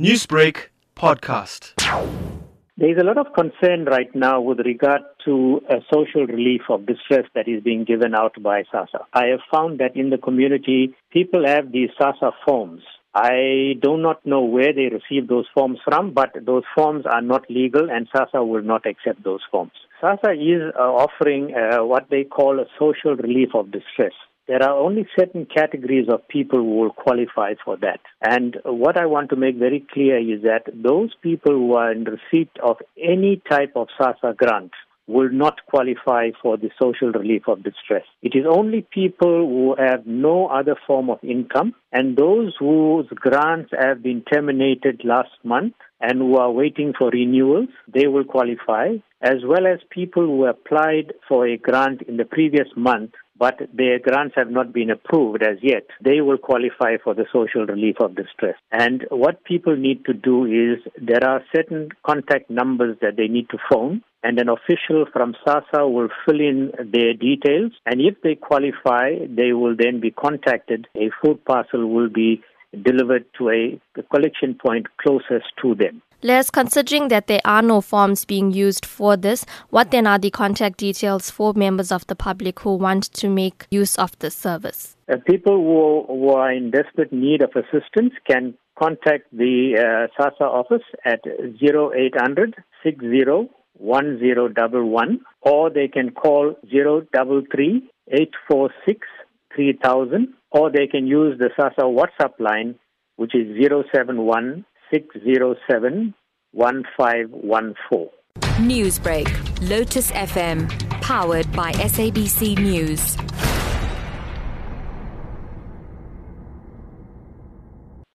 Newsbreak podcast. There is a lot of concern right now with regard to a social relief of distress that is being given out by SASSA. I have found that in the community, people have these SASSA forms. I do not know where they receive those forms from, but those forms are not legal and SASSA will not accept those forms. SASSA is uh, offering uh, what they call a social relief of distress. There are only certain categories of people who will qualify for that. And what I want to make very clear is that those people who are in receipt of any type of SASSA grant will not qualify for the social relief of distress. It is only people who have no other form of income and those whose grants have been terminated last month and who are waiting for renewals, they will qualify, as well as people who applied for a grant in the previous month but their grants have not been approved as yet, they will qualify for the social relief of distress. And what people need to do is there are certain contact numbers that they need to phone and an official from SASSA will fill in their details. And if they qualify, they will then be contacted. A food parcel will be delivered to a collection point closest to them. Les, considering that there are no forms being used for this, what then are the contact details for members of the public who want to make use of this service? Uh, people who, who, are in desperate need of assistance can contact the uh, SASSA office at 0800 60 1011 or they can call 033 846 3000 or they can use the SASSA WhatsApp line which is 071 607 1514. Newsbreak, Lotus FM, powered by SABC News.